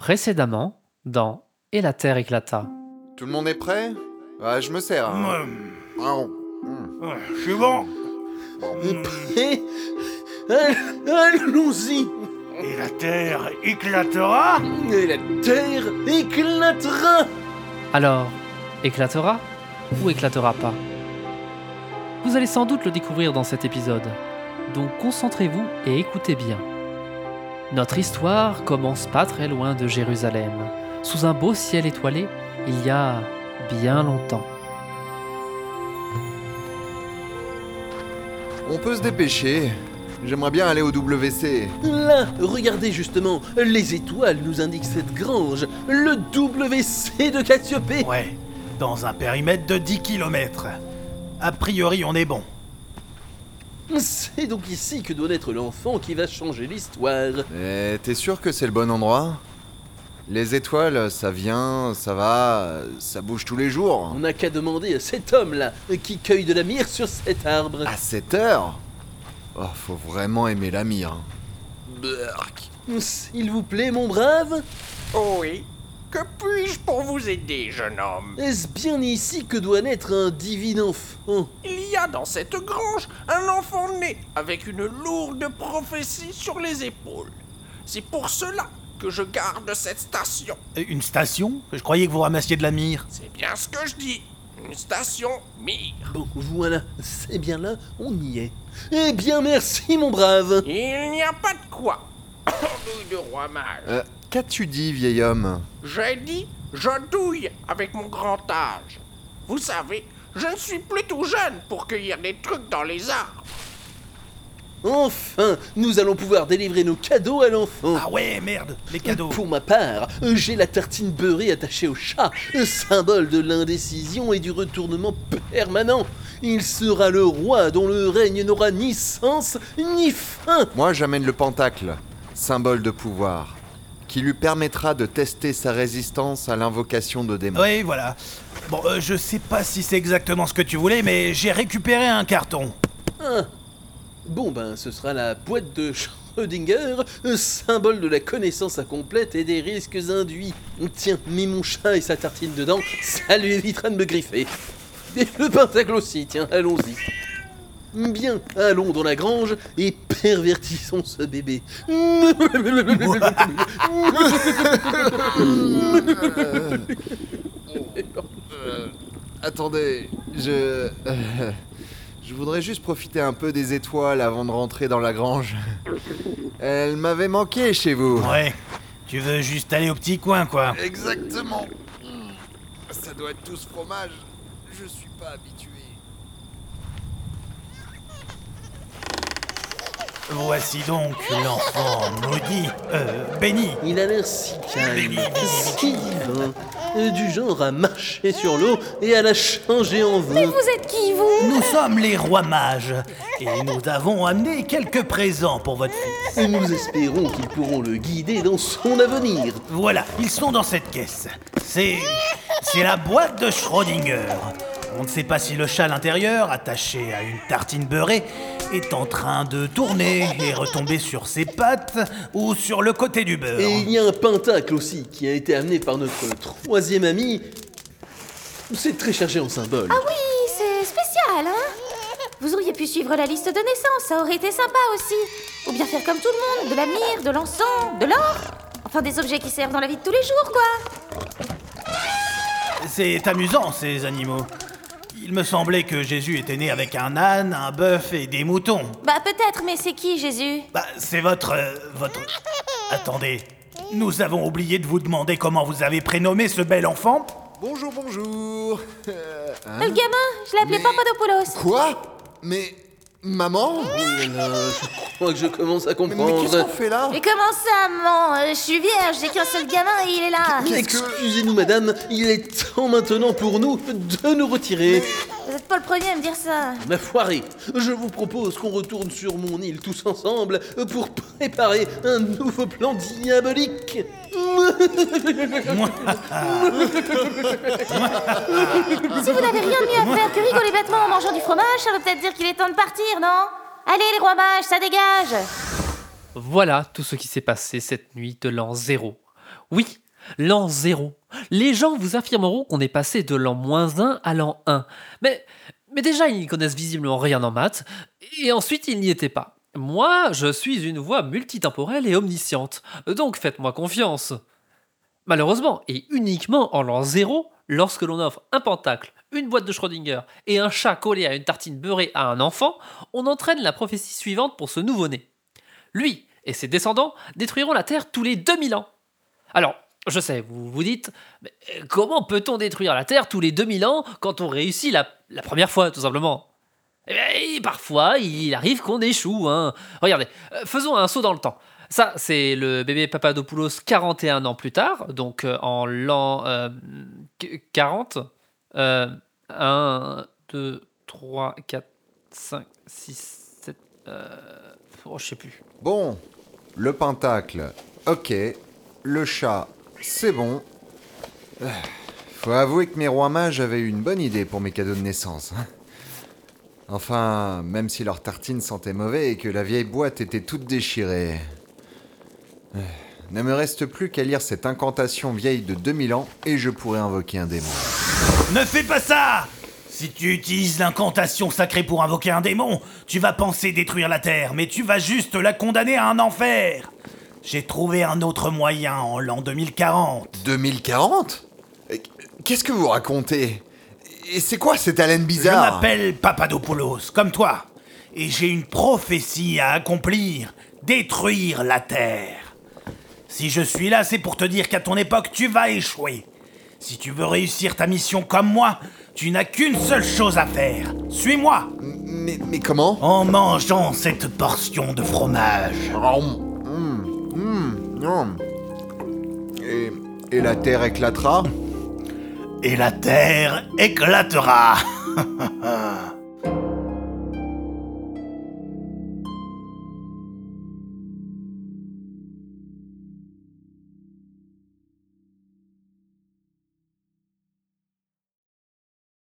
Précédemment, dans Et la Terre éclata. Tout le monde est prêt? Ouais, je me sers. hein. Ah, je suis bon. Prêt? Allons-y Et la terre éclatera Et la terre éclatera Alors, éclatera ou éclatera pas? Vous allez sans doute le découvrir dans cet épisode, donc concentrez-vous et écoutez bien. Notre histoire commence pas très loin de Jérusalem, sous un beau ciel étoilé, il y a bien longtemps. On peut se dépêcher. J'aimerais bien aller au WC. Là, regardez justement, les étoiles nous indiquent cette grange, le WC de Cassiopée Ouais, dans un périmètre de 10 km. A priori, on est bon. C'est donc ici que doit naître l'enfant qui va changer l'histoire. Et t'es sûr que c'est le bon endroit? Les étoiles, ça vient, ça va, ça bouge tous les jours. On n'a qu'à demander à cet homme-là qui cueille de la myrrhe sur cet arbre. À 7 heures Oh, faut vraiment aimer la mire. Berk. S'il vous plaît, mon brave, Oui. Que puis-je pour vous aider, jeune homme est-ce bien ici que doit naître un divin enfant? Il y a dans cette grange un enfant né avec une lourde prophétie sur les épaules. C'est pour cela que je garde cette station. Euh, Une station? Je croyais que vous ramassiez de la mire. C'est bien ce que je dis. Une station mire. Bon, voilà, c'est bien là, on y est. Eh bien, merci, mon brave. Il n'y a pas de quoi. De roi mage. Euh, Qu'as-tu dit, vieil homme J'ai dit, je douille avec mon grand âge. Vous savez, je ne suis plus tout jeune pour cueillir des trucs dans les arbres. Enfin, nous allons pouvoir délivrer nos cadeaux à l'enfant. Ah ouais, merde, les cadeaux. Pour ma part, j'ai la tartine beurrée attachée au chat, symbole de l'indécision et du retournement permanent. Il sera le roi dont le règne n'aura ni sens ni fin. Moi, j'amène le pentacle, symbole de pouvoir, qui lui permettra de tester sa résistance à l'invocation de démons. Oui, voilà. Bon, euh, je sais pas si c'est exactement ce que tu voulais, mais j'ai récupéré un carton. Ah. Bon ben, ce sera la boîte de Schrödinger, symbole de la connaissance incomplète et des risques induits. Tiens, mets mon chat et sa tartine dedans, ça lui évitera de me griffer. Et le pentacle aussi, tiens, allons-y. Bien, allons dans la grange et pervertissons ce bébé. Attendez, je... euh, je voudrais juste profiter un peu des étoiles avant de rentrer dans la grange. Elle m'avait manqué chez vous. Ouais, tu veux juste aller au petit coin, quoi. Exactement. Ça doit être tout ce fromage. Je suis pas habitué. Voici donc l'enfant maudit, euh, béni. Il a l'air si calme, si divin, euh, du genre à marcher sur l'eau et à la changer en vin. Vous êtes qui, vous? Nous sommes les rois mages, et nous avons amené quelques présents pour votre fils. Et nous espérons qu'ils pourront le guider dans son avenir. Voilà, ils sont dans cette caisse. C'est. C'est la boîte de Schrödinger. On ne sait pas si le chat à l'intérieur, attaché à une tartine beurrée, est en train de tourner et retomber sur ses pattes ou sur le côté du beurre. Et il y a un pentacle aussi qui a été amené par notre troisième ami. C'est très chargé en symboles. Ah oui, c'est spécial, hein Vous auriez pu suivre la liste de naissance, ça aurait été sympa aussi. Ou bien faire comme tout le monde, de la myrrhe, de l'encens, de l'or. Enfin, des objets qui servent dans la vie de tous les jours, quoi. C'est amusant, ces animaux. Il me semblait que Jésus était né avec un âne, un bœuf et des moutons. Bah peut-être, mais c'est qui, Jésus? Bah, c'est votre. euh, votre. Attendez. Nous avons oublié de vous demander comment vous avez prénommé ce bel enfant. Bonjour, bonjour. Euh, hein? Le gamin, je l'appelais Mais- Papadopoulos. Quoi? Mais... Maman? Oh là là, je crois que je commence à Mais, mais comprendre. qu'est-ce qu'on fait là Mais comment ça, maman Euh, Je suis vierge, j'ai qu'un seul gamin et il est là. Excusez-nous, madame, il est temps maintenant pour nous de nous retirer. Vous êtes pas le premier à me dire ça. Ma foirée, je vous propose qu'on retourne sur mon île tous ensemble pour préparer un nouveau plan diabolique. Si vous n'avez rien de mieux à faire que rigoler bêtement en mangeant du fromage, ça veut peut-être dire qu'il est temps de partir, non? Allez, les rois mages, ça dégage Voilà tout ce qui s'est passé cette nuit de l'an zéro, Oui, l'an 0. Les gens vous affirmeront qu'on est passé de l'an moins 1 à l'an 1. Mais, mais déjà, ils n'y connaissent visiblement rien en maths, et ensuite, ils n'y étaient pas. Moi, je suis une voix multitemporelle et omnisciente, donc faites-moi confiance. Malheureusement, et uniquement en l'an 0, lorsque l'on offre un pentacle, une boîte de Schrödinger et un chat collé à une tartine beurrée à un enfant, on entraîne la prophétie suivante pour ce nouveau-né. Lui et ses descendants détruiront la Terre tous les 2000 ans. Alors, je sais, vous vous dites, mais euh, comment peut-on détruire la Terre tous les 2000 ans quand on réussit la, première fois, tout simplement? Eh bien, parfois, il arrive qu'on échoue. Hein. Regardez, euh, faisons un saut dans le temps. Ça, c'est le bébé Papadopoulos 41 ans plus tard, donc euh, en l'an euh, qu- 40. Euh, 1, 2, 3, 4, 5, 6, 7. Euh, oh, je sais plus. Bon, le pentacle, ok. Le chat, c'est bon. Euh, Faut avouer que mes rois mages avaient eu une bonne idée pour mes cadeaux de naissance. Enfin, même si leur tartine sentait mauvais et que la vieille boîte était toute déchirée. Ne me reste plus qu'à lire cette incantation vieille de 2000 ans et je pourrais invoquer un démon. Ne fais pas ça Si tu utilises l'incantation sacrée pour invoquer un démon, tu vas penser détruire la Terre, mais tu vas juste la condamner à un enfer J'ai trouvé un autre moyen en l'an 2040. 2040 Euh, Qu'est-ce que vous racontez? Et c'est quoi cette haleine Je bizarre m'appelle Papadopoulos, comme toi, et j'ai une prophétie à accomplir détruire la Terre. Si je suis là, c'est pour te dire qu'à ton époque, tu vas échouer. Si tu veux réussir ta mission comme moi, tu n'as qu'une seule chose à faire. Suis-moi Mais, mais comment? En mangeant cette portion de fromage. Mm, mm, non. Et, et la terre éclatera? Et la Terre éclatera.